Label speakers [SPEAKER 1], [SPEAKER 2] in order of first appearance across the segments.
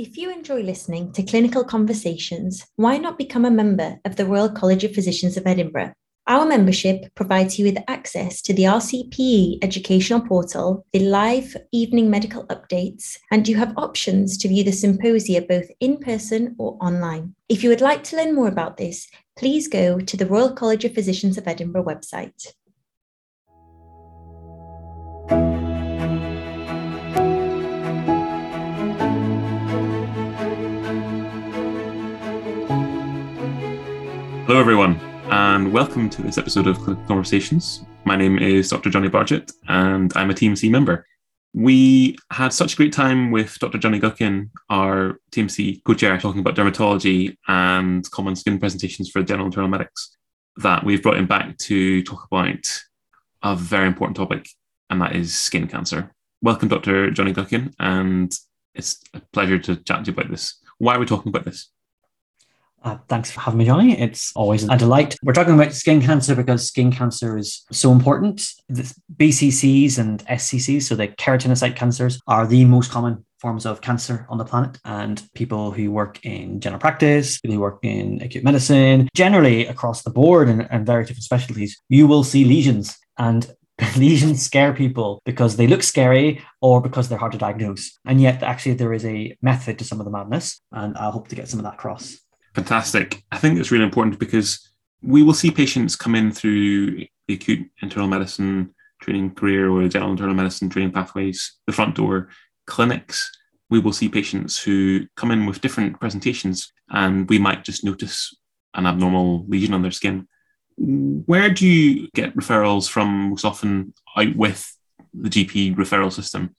[SPEAKER 1] If you enjoy listening to clinical conversations, why not become a member of the Royal College of Physicians of Edinburgh? Our membership provides you with access to the RCPE educational portal, the live evening medical updates, and you have options to view the symposia both in person or online. If you would like to learn more about this, please go to the Royal College of Physicians of Edinburgh website.
[SPEAKER 2] Hello, everyone, and welcome to this episode of Clinical Conversations. My name is Dr. Johnny Bargett, and I'm a TMC member. We had such a great time with Dr. Johnny Guckian, our TMC co chair, talking about dermatology and common skin presentations for general internal medics, that we've brought him back to talk about a very important topic, and that is skin cancer. Welcome, Dr. Johnny Guckian, and it's a pleasure to chat to you about this. Why are we talking about this?
[SPEAKER 3] Uh, thanks for having me, Johnny. It's always a delight. We're talking about skin cancer because skin cancer is so important. The BCCs and SCCs, so the keratinocyte cancers, are the most common forms of cancer on the planet. And people who work in general practice, people who work in acute medicine, generally across the board and, and very different specialties, you will see lesions. And lesions scare people because they look scary or because they're hard to diagnose. And yet, actually, there is a method to some of the madness. And I hope to get some of that across.
[SPEAKER 2] Fantastic. I think it's really important because we will see patients come in through the acute internal medicine training career or the general internal medicine training pathways, the front door clinics. We will see patients who come in with different presentations and we might just notice an abnormal lesion on their skin. Where do you get referrals from most often out with the GP referral system?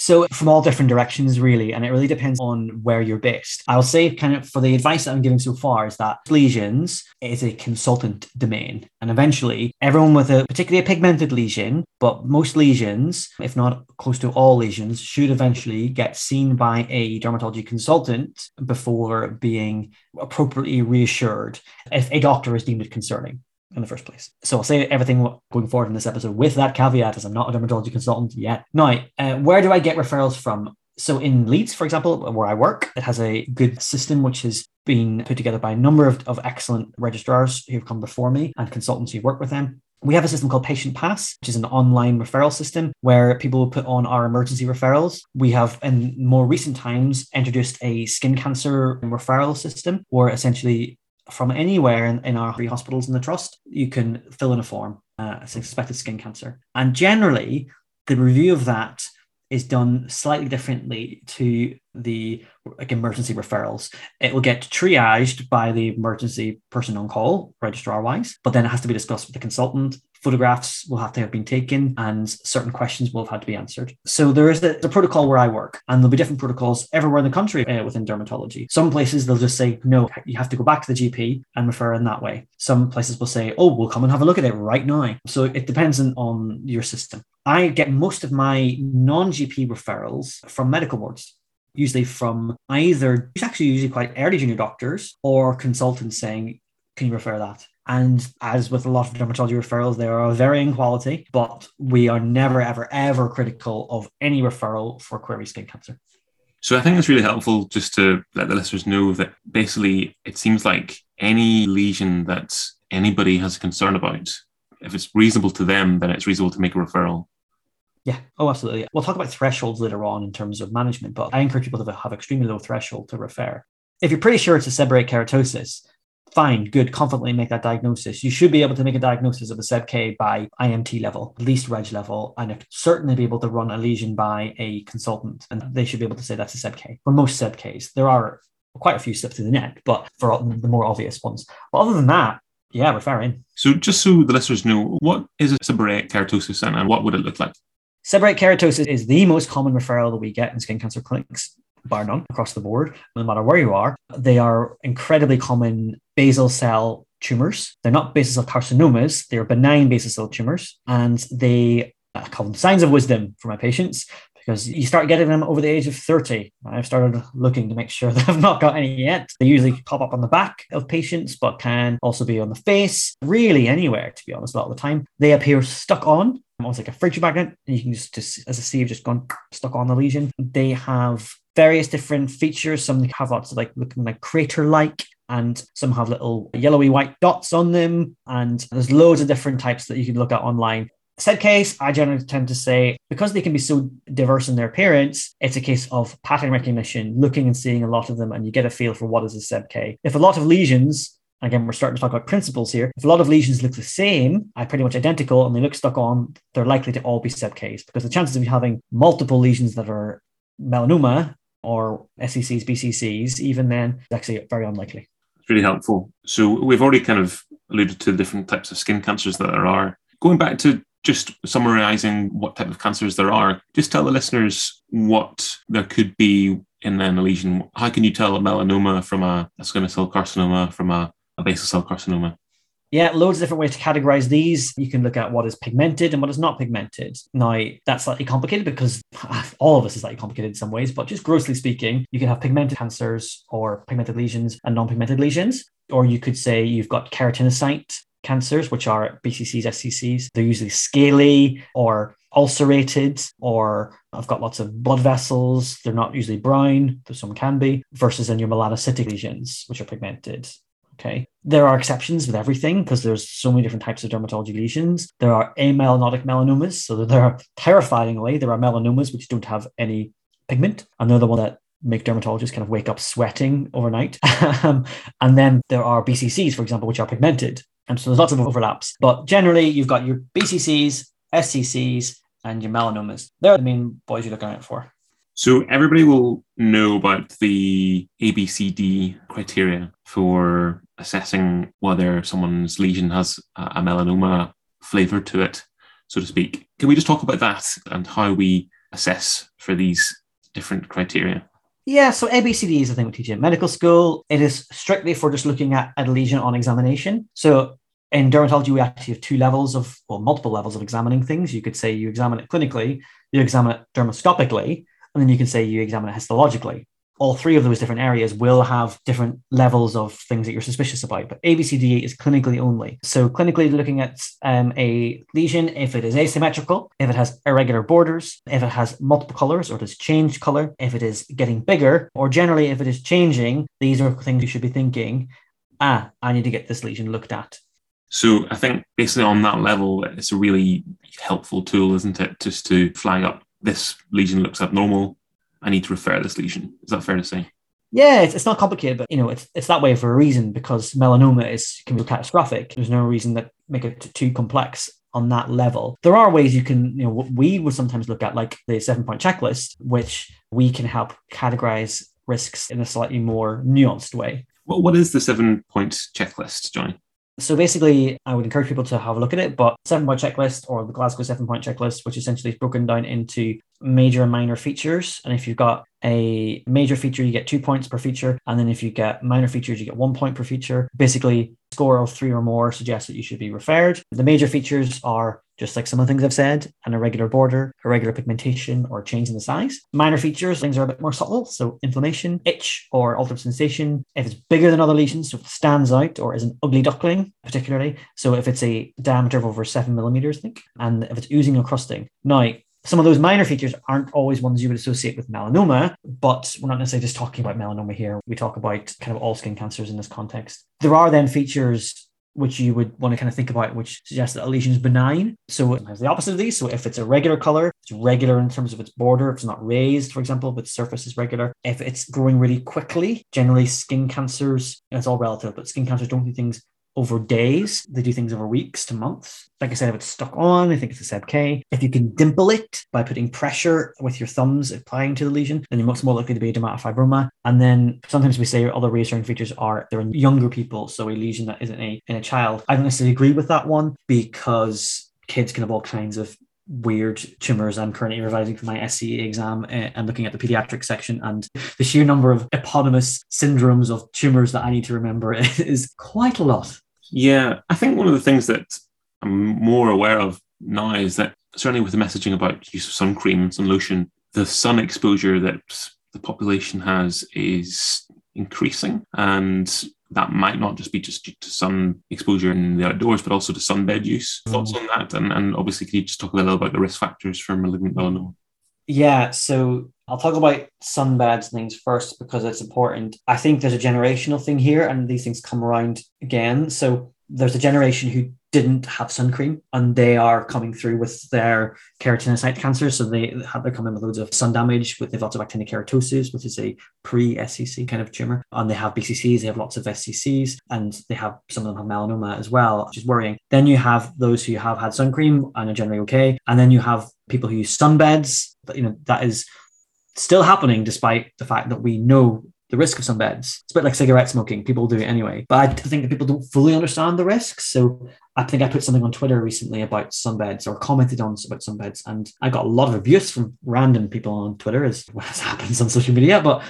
[SPEAKER 3] So from all different directions, really, and it really depends on where you're based. I'll say kind of for the advice that I'm giving so far is that lesions is a consultant domain. And eventually everyone with a particularly a pigmented lesion, but most lesions, if not close to all lesions, should eventually get seen by a dermatology consultant before being appropriately reassured if a doctor is deemed it concerning in the first place. So I'll say everything going forward in this episode with that caveat, as I'm not a dermatology consultant yet. Now, uh, where do I get referrals from? So in Leeds, for example, where I work, it has a good system which has been put together by a number of, of excellent registrars who've come before me and consultants who work with them. We have a system called Patient Pass, which is an online referral system where people will put on our emergency referrals. We have, in more recent times, introduced a skin cancer referral system where essentially from anywhere in, in our three hospitals in the trust, you can fill in a form, uh, suspected skin cancer. And generally, the review of that is done slightly differently to the like emergency referrals. It will get triaged by the emergency person on call, registrar wise, but then it has to be discussed with the consultant. Photographs will have to have been taken and certain questions will have had to be answered. So there is a, protocol where I work, and there'll be different protocols everywhere in the country uh, within dermatology. Some places they'll just say, no, you have to go back to the GP and refer in that way. Some places will say, oh, we'll come and have a look at it right now. So it depends on, on your system. I get most of my non GP referrals from medical boards usually from either, it's actually usually quite early junior doctors or consultants saying, can you refer that? And as with a lot of dermatology referrals, they are varying quality, but we are never, ever, ever critical of any referral for query skin cancer.
[SPEAKER 2] So I think it's really helpful just to let the listeners know that basically it seems like any lesion that anybody has a concern about, if it's reasonable to them, then it's reasonable to make a referral.
[SPEAKER 3] Yeah. Oh, absolutely. We'll talk about thresholds later on in terms of management, but I encourage people to have extremely low threshold to refer. If you're pretty sure it's a seborrheic keratosis, fine, good, confidently make that diagnosis. You should be able to make a diagnosis of a SEBK by IMT level, least reg level, and certainly be able to run a lesion by a consultant. And they should be able to say that's a SEBK. For most SEBKs, there are quite a few slips through the net, but for the more obvious ones. But other than that, yeah, refer in.
[SPEAKER 2] So just so the listeners know, what is a seborrheic keratosis and what would it look like?
[SPEAKER 3] Seborrheic keratosis is the most common referral that we get in skin cancer clinics, bar none, across the board, no matter where you are. They are incredibly common basal cell tumors. They're not basal cell carcinomas, they're benign basal cell tumors, and they I call them signs of wisdom for my patients because you start getting them over the age of 30. I've started looking to make sure that I've not got any yet. They usually pop up on the back of patients, but can also be on the face, really anywhere, to be honest, a lot of the time. They appear stuck on almost like a fridge magnet, and you can just, as a sieve, just gone stuck on the lesion. They have various different features. Some have lots of like looking like crater like, and some have little yellowy white dots on them. And there's loads of different types that you can look at online. Said case, I generally tend to say because they can be so diverse in their appearance, it's a case of pattern recognition, looking and seeing a lot of them, and you get a feel for what is a SEBK. If a lot of lesions, again, we're starting to talk about principles here. If a lot of lesions look the same, are pretty much identical, and they look stuck on, they're likely to all be SEBKs because the chances of you having multiple lesions that are melanoma or SCCs, BCCs, even then, is actually very unlikely.
[SPEAKER 2] It's really helpful. So we've already kind of alluded to the different types of skin cancers that there are. Going back to just summarizing what type of cancers there are, just tell the listeners what there could be in an lesion. How can you tell a melanoma from a, a squamous cell carcinoma from a, a basal cell carcinoma?
[SPEAKER 3] Yeah, loads of different ways to categorize these. You can look at what is pigmented and what is not pigmented. Now, that's slightly complicated because all of us is slightly complicated in some ways, but just grossly speaking, you can have pigmented cancers or pigmented lesions and non pigmented lesions. Or you could say you've got keratinocyte cancers, which are BCCs, SCCs. They're usually scaly or ulcerated, or I've got lots of blood vessels. They're not usually brown, though some can be, versus in your melanocytic lesions, which are pigmented. Okay. There are exceptions with everything because there's so many different types of dermatology lesions. There are amelanotic melanomas. So there are terrifyingly, there are melanomas which don't have any pigment. And they're the one that make dermatologists kind of wake up sweating overnight. Um, and then there are BCCs, for example, which are pigmented. And so there's lots of overlaps. But generally, you've got your BCCs, SCCs, and your melanomas. They're the main boys you're looking out for.
[SPEAKER 2] So everybody will know about the ABCD criteria for assessing whether someone's lesion has a melanoma flavor to it, so to speak. Can we just talk about that and how we assess for these different criteria?
[SPEAKER 3] Yeah, so ABCD is the thing we teach in medical school. It is strictly for just looking at a lesion on examination. So in dermatology, we actually have two levels of, well, multiple levels of examining things. You could say you examine it clinically, you examine it dermoscopically, and then you can say you examine it histologically. All three of those different areas will have different levels of things that you're suspicious about, but ABCD is clinically only. So, clinically looking at um, a lesion, if it is asymmetrical, if it has irregular borders, if it has multiple colors or it has changed color, if it is getting bigger, or generally if it is changing, these are things you should be thinking ah, I need to get this lesion looked at.
[SPEAKER 2] So I think basically on that level, it's a really helpful tool, isn't it? Just to flag up this lesion looks abnormal. I need to refer this lesion. Is that fair to say?
[SPEAKER 3] Yeah, it's, it's not complicated, but you know, it's it's that way for a reason because melanoma is can be catastrophic. There's no reason that make it too complex on that level. There are ways you can, you know, we would sometimes look at like the seven point checklist, which we can help categorize risks in a slightly more nuanced way.
[SPEAKER 2] Well, what is the seven point checklist, Johnny?
[SPEAKER 3] So basically, I would encourage people to have a look at it. But seven point checklist or the Glasgow seven point checklist, which essentially is broken down into major and minor features. And if you've got a major feature, you get two points per feature. And then if you get minor features, you get one point per feature. Basically, score of three or more suggests that you should be referred. The major features are just like some of the things I've said, an irregular border, irregular pigmentation, or change in the size. Minor features, things are a bit more subtle. So inflammation, itch, or altered sensation. If it's bigger than other lesions, so it stands out or is an ugly duckling, particularly. So if it's a diameter of over seven millimeters, I think, and if it's oozing or crusting. Now, some of those minor features aren't always ones you would associate with melanoma, but we're not necessarily just talking about melanoma here. We talk about kind of all skin cancers in this context. There are then features which you would want to kind of think about, which suggests that a lesion is benign. So it has the opposite of these. So if it's a regular color, it's regular in terms of its border. If it's not raised, for example, but the surface is regular. If it's growing really quickly, generally skin cancers, and it's all relative, but skin cancers don't do things over days. They do things over weeks to months. Like I said, if it's stuck on, I think it's a SEBK. If you can dimple it by putting pressure with your thumbs applying to the lesion, then you're much more likely to be a dermatofibroma. And then sometimes we say other reassuring features are they're in younger people. So a lesion that isn't a in a child. I don't necessarily agree with that one because kids can have all kinds of weird tumors. I'm currently revising for my SCE exam uh, and looking at the pediatric section, and the sheer number of eponymous syndromes of tumors that I need to remember is quite a lot.
[SPEAKER 2] Yeah, I think one of the things that I'm more aware of now is that certainly with the messaging about use of sun cream and sun lotion, the sun exposure that the population has is increasing. And that might not just be just due to sun exposure in the outdoors, but also to sunbed use. Mm. Thoughts on that? And, and obviously, can you just talk a little about the risk factors for malignant melanoma?
[SPEAKER 3] Yeah, so I'll talk about sunbeds things first because it's important. I think there's a generational thing here, and these things come around again. So there's a generation who didn't have sun cream and they are coming through with their keratinocyte cancer. So they have they're coming with loads of sun damage with they've lots of actinic keratosis, which is a pre-SCC kind of tumor. And they have BCCs, they have lots of SCCs, and they have some of them have melanoma as well, which is worrying. Then you have those who have had sun cream and are generally okay. And then you have people who use sunbeds. You know, that is still happening despite the fact that we know the risk of sunbeds. It's a bit like cigarette smoking. People do it anyway. But I think that people don't fully understand the risks. So I think I put something on Twitter recently about sunbeds or commented on about sunbeds. And I got a lot of abuse from random people on Twitter, as what happens on social media. But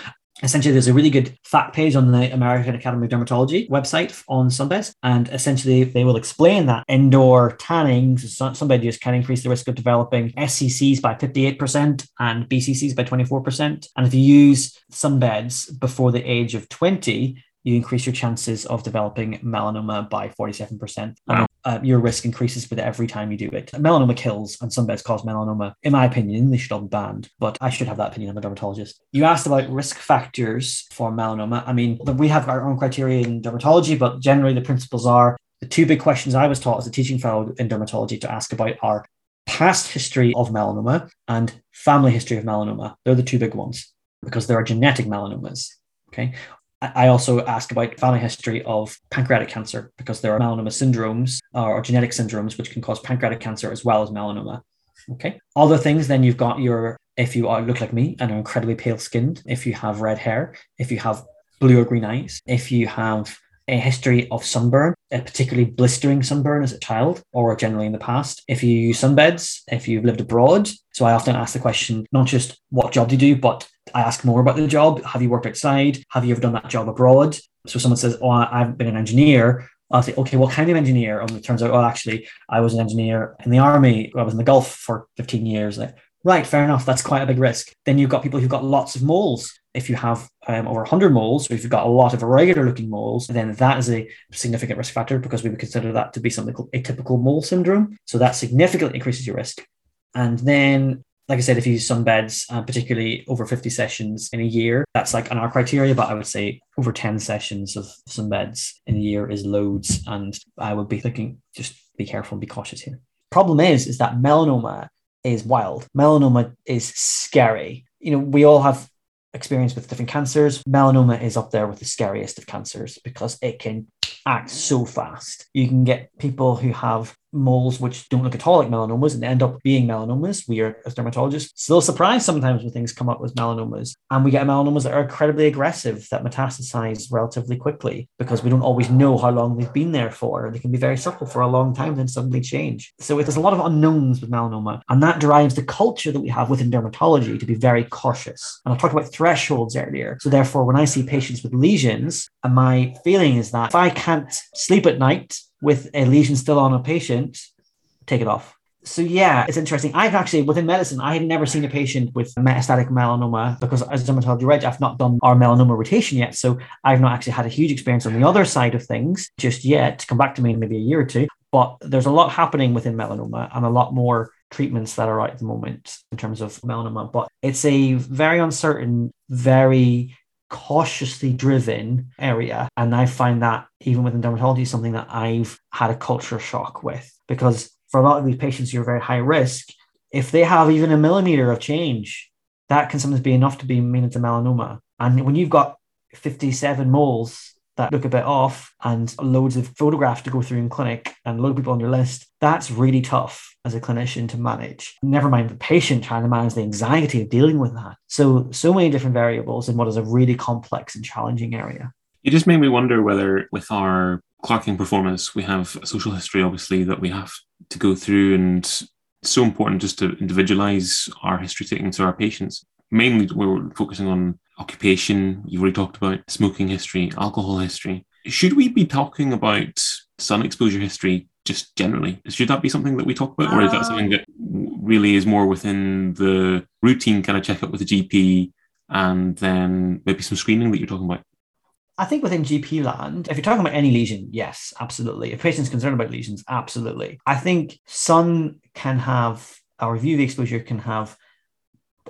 [SPEAKER 3] essentially there's a really good fact page on the American Academy of Dermatology website on sunbeds. And essentially they will explain that indoor tanning, so sunbed use can increase the risk of developing SCCs by 58% and BCCs by 24%. And if you use sunbeds before the age of 20, you increase your chances of developing melanoma by 47%. Wow. Uh, your risk increases with every time you do it. Melanoma kills and sunbeds cause melanoma. In my opinion, they should all be banned, but I should have that opinion. I'm a dermatologist. You asked about risk factors for melanoma. I mean, we have our own criteria in dermatology, but generally the principles are the two big questions I was taught as a teaching fellow in dermatology to ask about are past history of melanoma and family history of melanoma. They're the two big ones because there are genetic melanomas. Okay. I also ask about family history of pancreatic cancer because there are melanoma syndromes uh, or genetic syndromes which can cause pancreatic cancer as well as melanoma. Okay. Other things, then you've got your, if you are, look like me and are incredibly pale skinned, if you have red hair, if you have blue or green eyes, if you have a history of sunburn, a particularly blistering sunburn as a child or generally in the past. If you use sunbeds, if you've lived abroad. So I often ask the question, not just what job do you do, but I ask more about the job. Have you worked outside? Have you ever done that job abroad? So someone says, Oh, I've been an engineer. I'll say, okay, what kind of engineer? And it turns out, oh, actually, I was an engineer in the army. I was in the Gulf for 15 years. Like, right, fair enough. That's quite a big risk. Then you've got people who've got lots of moles if you have um, over 100 moles, or if you've got a lot of irregular looking moles, then that is a significant risk factor because we would consider that to be something called atypical mole syndrome. So that significantly increases your risk. And then, like I said, if you use sunbeds, uh, particularly over 50 sessions in a year, that's like on our criteria, but I would say over 10 sessions of sunbeds in a year is loads. And I would be thinking, just be careful and be cautious here. Problem is, is that melanoma is wild. Melanoma is scary. You know, we all have experience with different cancers. Melanoma is up there with the scariest of cancers because it can act so fast. You can get people who have moles which don't look at all like melanomas and end up being melanomas. We are, as dermatologists, still surprised sometimes when things come up with melanomas. And we get melanomas that are incredibly aggressive, that metastasize relatively quickly because we don't always know how long they've been there for. They can be very subtle for a long time, then suddenly change. So there's a lot of unknowns with melanoma. And that drives the culture that we have within dermatology to be very cautious. And I talked about thresholds earlier. So therefore, when I see patients with lesions, and my feeling is that if I can't sleep at night with a lesion still on a patient, take it off. So yeah, it's interesting. I've actually within medicine, I had never seen a patient with metastatic melanoma because as a dermatology reg, I've not done our melanoma rotation yet. So I've not actually had a huge experience on the other side of things just yet. To Come back to me in maybe a year or two. But there's a lot happening within melanoma and a lot more treatments that are out at the moment in terms of melanoma. But it's a very uncertain, very cautiously driven area. And I find that even within dermatology, something that I've had a culture shock with because for a lot of these patients who are very high risk, if they have even a millimeter of change, that can sometimes be enough to be mean into melanoma. And when you've got 57 moles that look a bit off and loads of photographs to go through in clinic and a lot of people on your list, that's really tough as a clinician to manage. Never mind the patient trying to manage the anxiety of dealing with that. So, so many different variables in what is a really complex and challenging area.
[SPEAKER 2] You just made me wonder whether, with our clerking proforma, we have a social history, obviously, that we have to go through, and it's so important just to individualize our history taking to our patients. Mainly, we're focusing on occupation. You've already talked about smoking history, alcohol history. Should we be talking about sun exposure history just generally? Should that be something that we talk about, or is that something that really is more within the routine kind of checkup with the GP and then maybe some screening that you're talking about?
[SPEAKER 3] I think within GP land, if you're talking about any lesion, yes, absolutely. If patients concerned about lesions, absolutely. I think sun can have, our review of the exposure can have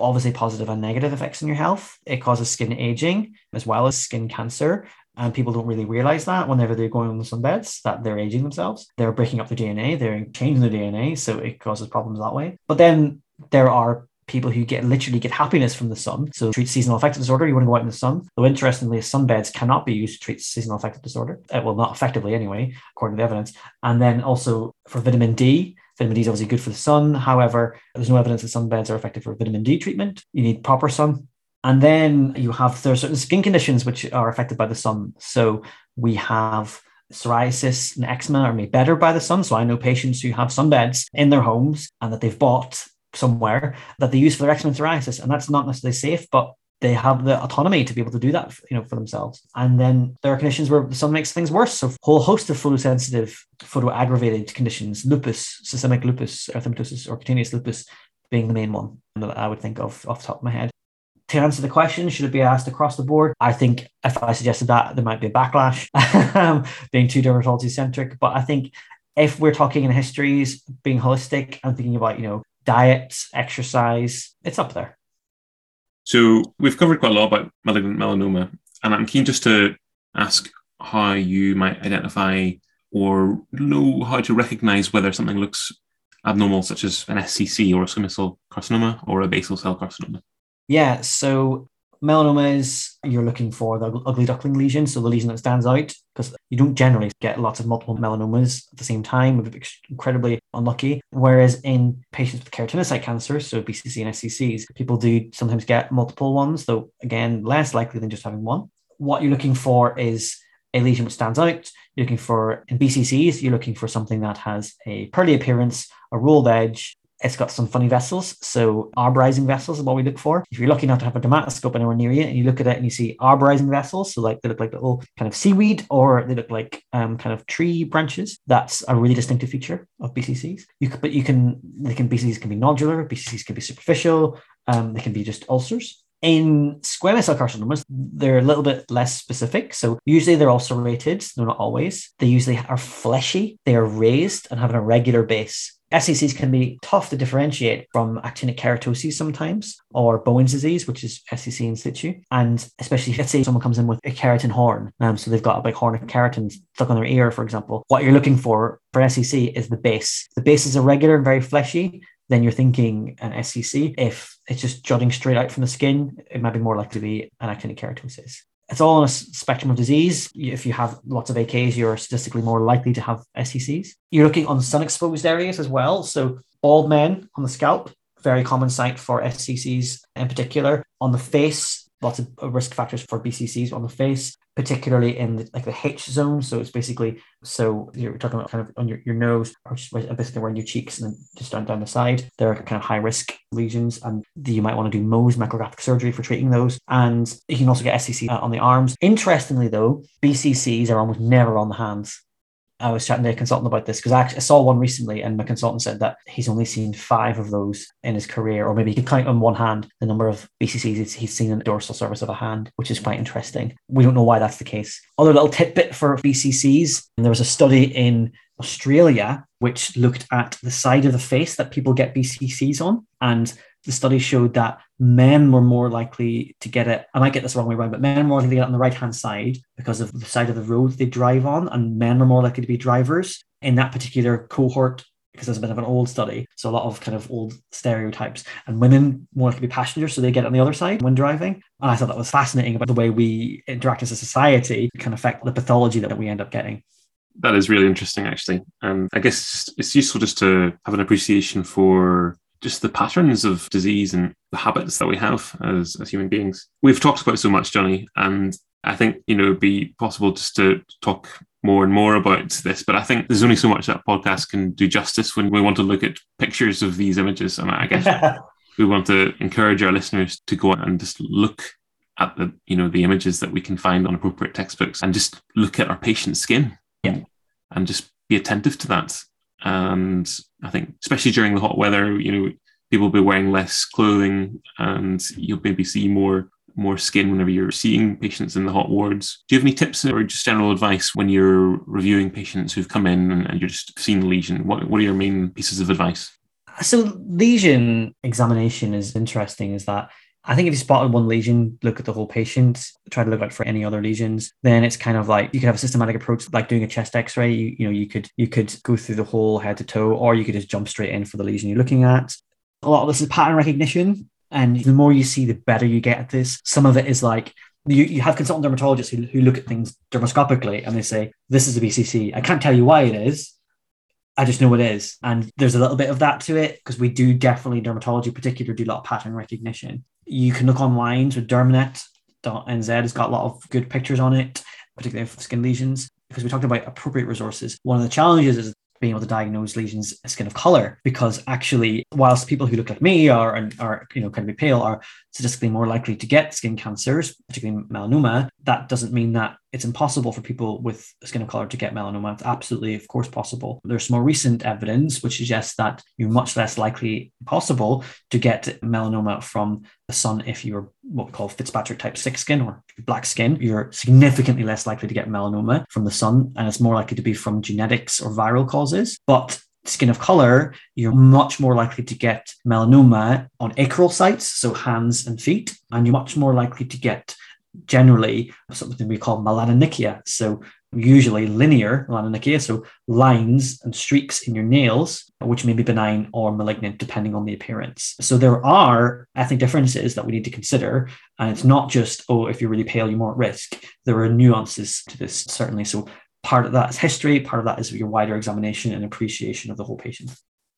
[SPEAKER 3] obviously positive and negative effects on your health. It causes skin aging as well as skin cancer. And people don't really realize that whenever they're going on the sunbeds that they're aging themselves. They're breaking up the DNA, they're changing the DNA, so it causes problems that way. But then there are people who get literally get happiness from the sun. So treat seasonal affective disorder, you want to go out in the sun. Though interestingly, sunbeds cannot be used to treat seasonal affective disorder. Uh, well, not effectively anyway, according to the evidence. And then also for vitamin D, vitamin D is obviously good for the sun. However, there's no evidence that sunbeds are effective for vitamin D treatment. You need proper sun. And then you have there are certain skin conditions which are affected by the sun. So we have psoriasis and eczema are made better by the sun. So I know patients who have sunbeds in their homes and that they've bought somewhere that they use for their eczema and psoriasis, and that's not necessarily safe, but they have the autonomy to be able to do that, you know, for themselves. And then there are conditions where the sun makes things worse. So a whole host of photosensitive, photoaggravated conditions, lupus, systemic lupus, erythematosus, or cutaneous lupus being the main one that I would think of off the top of my head to answer the question, should it be asked across the board? I think if I suggested that, there might be a backlash, being too dermatology centric. But I think if we're talking in histories, being holistic and thinking about, you know, diet, exercise, it's up there.
[SPEAKER 2] So we've covered quite a lot about malignant melanoma, and I'm keen just to ask how you might identify or know how to recognize whether something looks abnormal, such as an SCC or a squamous cell carcinoma or a basal cell carcinoma.
[SPEAKER 3] Yeah, so melanoma is you're looking for the ugly duckling lesion, so the lesion that stands out, because you don't generally get lots of multiple melanomas at the same time, would be incredibly unlucky. Whereas in patients with keratinocyte cancer, so BCC and SCCs, people do sometimes get multiple ones, though again, less likely than just having one. What you're looking for is a lesion which stands out. You're looking for in BCCs, you're looking for something that has a pearly appearance, a rolled edge, it's got some funny vessels. So arborizing vessels is what we look for. If you're lucky enough to have a dermatoscope anywhere near you and you look at it and you see arborizing vessels, so like they look like little kind of seaweed or they look like um, kind of tree branches, that's a really distinctive feature of BCCs. You could, but you can, they can, BCCs can be nodular, BCCs can be superficial, um, they can be just ulcers. In squamous cell carcinomas, they're a little bit less specific. So usually they're ulcerated, no, not always. They usually are fleshy, they are raised and have an irregular base. SCCs can be tough to differentiate from actinic keratoses sometimes, or Bowen's disease, which is SCC in situ. And especially, let's say someone comes in with a keratin horn, um, so they've got a big horn of keratin stuck on their ear, for example. What you're looking for for SCC is the base. The base is irregular and very fleshy. Then you're thinking an SCC. If it's just jutting straight out from the skin, it might be more likely to be an actinic keratosis it's all on a spectrum of disease. If you have lots of AKs, you're statistically more likely to have SCCs. You're looking on sun exposed areas as well. So, bald men on the scalp, very common site for SCCs in particular. On the face, lots of uh, risk factors for BCCs on the face particularly in the, like the H zone. So it's basically so you're talking about kind of on your, your nose or basically around your cheeks and then just down down the side. They're kind of high risk lesions, and you might want to do Mohs micrographic surgery for treating those. And you can also get SCC uh, on the arms. Interestingly, though, BCCs are almost never on the hands. I was chatting to a consultant about this because I, saw one recently, and my consultant said that he's only seen five of those in his career, or maybe he could count on one hand the number of BCCs he's seen in the dorsal surface of a hand, which is quite interesting. We don't know why that's the case. Other little tidbit for BCCs: there was a study in Australia which looked at the side of the face that people get BCCs on, and the study showed that men were more likely to get it. I might get this wrong way around, but men were more likely to get it on the right hand side because of the side of the road they drive on, and men were more likely to be drivers in that particular cohort because it's a bit of an old study. So a lot of kind of old stereotypes. And women more likely to be passengers, so they get on the other side when driving. And I thought that was fascinating about the way we interact as a society can affect the pathology that we end up getting.
[SPEAKER 2] That is really interesting, actually. And I guess it's useful just to have an appreciation for just the patterns of disease and the habits that we have as, as human beings. We've talked about so much, Johnny, and I think, you know, it'd be possible just to talk more and more about this, but I think there's only so much that podcast can do justice when we want to look at pictures of these images. And I guess we want to encourage our listeners to go out and just look at the, you know, the images that we can find on appropriate textbooks and just look at our patient's skin
[SPEAKER 3] yeah.
[SPEAKER 2] and, and just be attentive to that and I think especially during the hot weather, you know, people will be wearing less clothing, and you'll maybe see more more skin whenever you're seeing patients in the hot wards. Do you have any tips or just general advice when you're reviewing patients who've come in and, you're just seeing the lesion? What what are your main pieces of advice?
[SPEAKER 3] So lesion examination is interesting. Is that I think if you spotted one lesion, look at the whole patient, try to look out for any other lesions. Then it's kind of like you could have a systematic approach, like doing a chest X-ray. You, you know, you could you could go through the whole head to toe, or you could just jump straight in for the lesion you're looking at. A lot of this is pattern recognition, and the more you see, the better you get at this. Some of it is like you, you have consultant dermatologists who, who look at things dermoscopically and they say, This is a BCC. I can't tell you why it is, I just know it is. And there's a little bit of that to it because we do definitely dermatology particular do a lot of pattern recognition. You can look online, so has got a lot of good pictures on it, particularly for skin lesions. Because we talked about appropriate resources. One of the challenges is being able to diagnose lesions skin of color because actually whilst people who look like me are and are you know kind of pale are statistically more likely to get skin cancers particularly melanoma that doesn't mean that it's impossible for people with skin of color to get melanoma. It's absolutely, of course, possible. There's more recent evidence which suggests that you're much less likely possible to get melanoma from the sun if you're what we call Fitzpatrick type 6 skin or black skin. You're significantly less likely to get melanoma from the sun, and it's more likely to be from genetics or viral causes. But skin of color, you're much more likely to get melanoma on acral sites, so hands and feet, and you're much more likely to get generally something we call melanonychia. So usually linear melanonychia, so lines and streaks in your nails, which may be benign or malignant depending on the appearance. So there are ethnic differences that we need to consider. And it's not just, oh, if you're really pale, you're more at risk. There are nuances to this, certainly. So part of that is history, part of that is your wider examination and appreciation of the whole patient.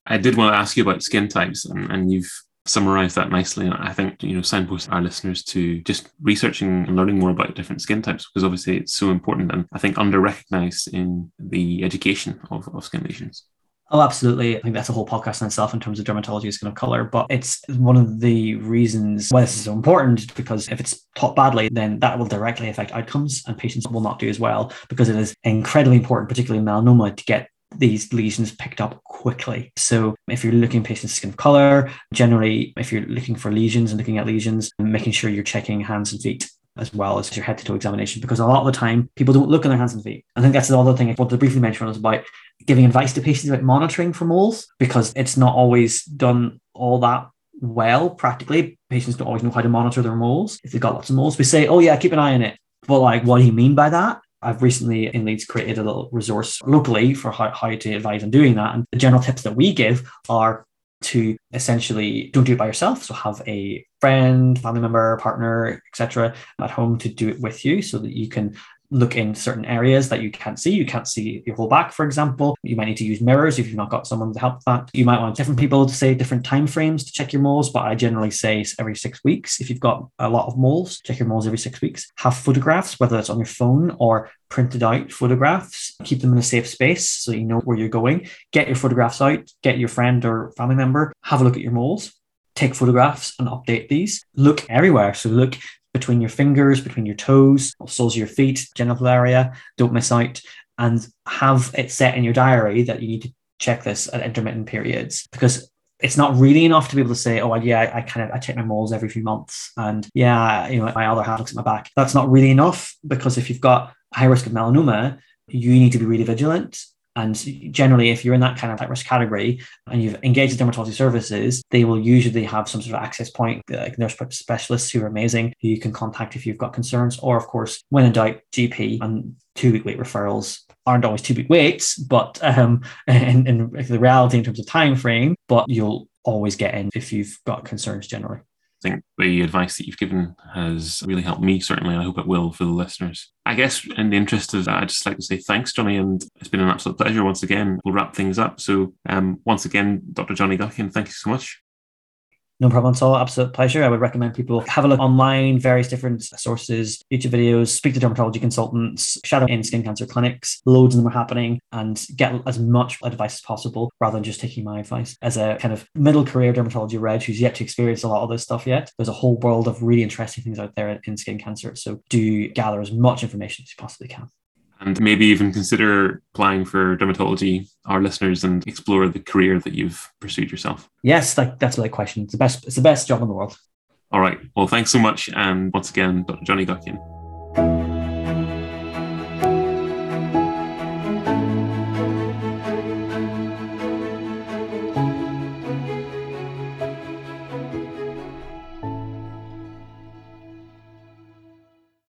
[SPEAKER 2] I did want to ask you about skin types, and, and you've summarized that nicely. And I think, you know, signpost our listeners to just researching and learning more about different skin types because obviously it's so important and I think under recognized in the education of, of skin lesions.
[SPEAKER 3] Oh, absolutely. I think that's a whole podcast in itself in terms of dermatology skin of color. But it's one of the reasons why this is so important because if it's taught badly, then that will directly affect outcomes and patients will not do as well because it is incredibly important, particularly melanoma, to get these lesions picked up quickly. So if you're looking at patients' skin color, generally, if you're looking for lesions and looking at lesions, making sure you're checking hands and feet as well as your head to toe examination, because a lot of the time people don't look at their hands and feet. I think that's the other thing I wanted to briefly mention was about giving advice to patients about monitoring for moles, because it's not always done all that well practically. Patients don't always know how to monitor their moles. If they've got lots of moles, we say, oh yeah, keep an eye on it. But like, what do you mean by that? I've recently in Leeds created a little resource locally for how, how to advise on doing that. And the general tips that we give are to essentially don't do it by yourself. So have a friend, family member, partner, etc. at home to do it with you so that you can look in certain areas that you can't see. You can't see your whole back, for example. You might need to use mirrors if you've not got someone to help that. You might want different people to say different time frames to check your moles, but I generally say every six weeks. If you've got a lot of moles, check your moles every six weeks. Have photographs, whether that's on your phone or printed out photographs. Keep them in a safe space so you know where you're going. Get your photographs out, get your friend or family member, have a look at your moles take photographs and update these. Look everywhere. So look between your fingers, between your toes, soles of your feet, genital area. Don't miss out and have it set in your diary that you need to check this at intermittent periods because it's not really enough to be able to say, oh, yeah, I, kind of I check my moles every few months, and yeah, you know, my other hand looks at my back. That's not really enough because if you've got high risk of melanoma, you need to be really vigilant and generally, if you're in that kind of risk category and you've engaged with dermatology services, they will usually have some sort of access point, like nurse specialists who are amazing, who you can contact if you've got concerns. Or, of course, when in doubt, GP and two week wait referrals aren't always two week waits, but um, in, in the reality in terms of time frame, but you'll always get in if you've got concerns generally
[SPEAKER 2] think the advice that you've given has really helped me, certainly, and I hope it will for the listeners. I guess, in the interest of that, I'd just like to say thanks, Johnny, and it's been an absolute pleasure once again. We'll wrap things up. So, um, once again, Dr. Johnny Guckian, thank you so much.
[SPEAKER 3] No problem at all. Absolute pleasure. I would recommend people have a look online, various different sources, YouTube videos, speak to dermatology consultants, shadow in skin cancer clinics. Loads of them are happening and get as much advice as possible rather than just taking my advice. As a kind of middle career dermatology reg who's yet to experience a lot of this stuff yet, there's a whole world of really interesting things out there in skin cancer. So do gather as much information as you possibly can
[SPEAKER 2] and maybe even consider applying for dermatology, our listeners, and explore the career that you've pursued yourself?
[SPEAKER 3] Yes, like, that's a question. It's the best. It's the best job in the world.
[SPEAKER 2] All right. Well, thanks so much, and once again, Dr. Johnny Guckian.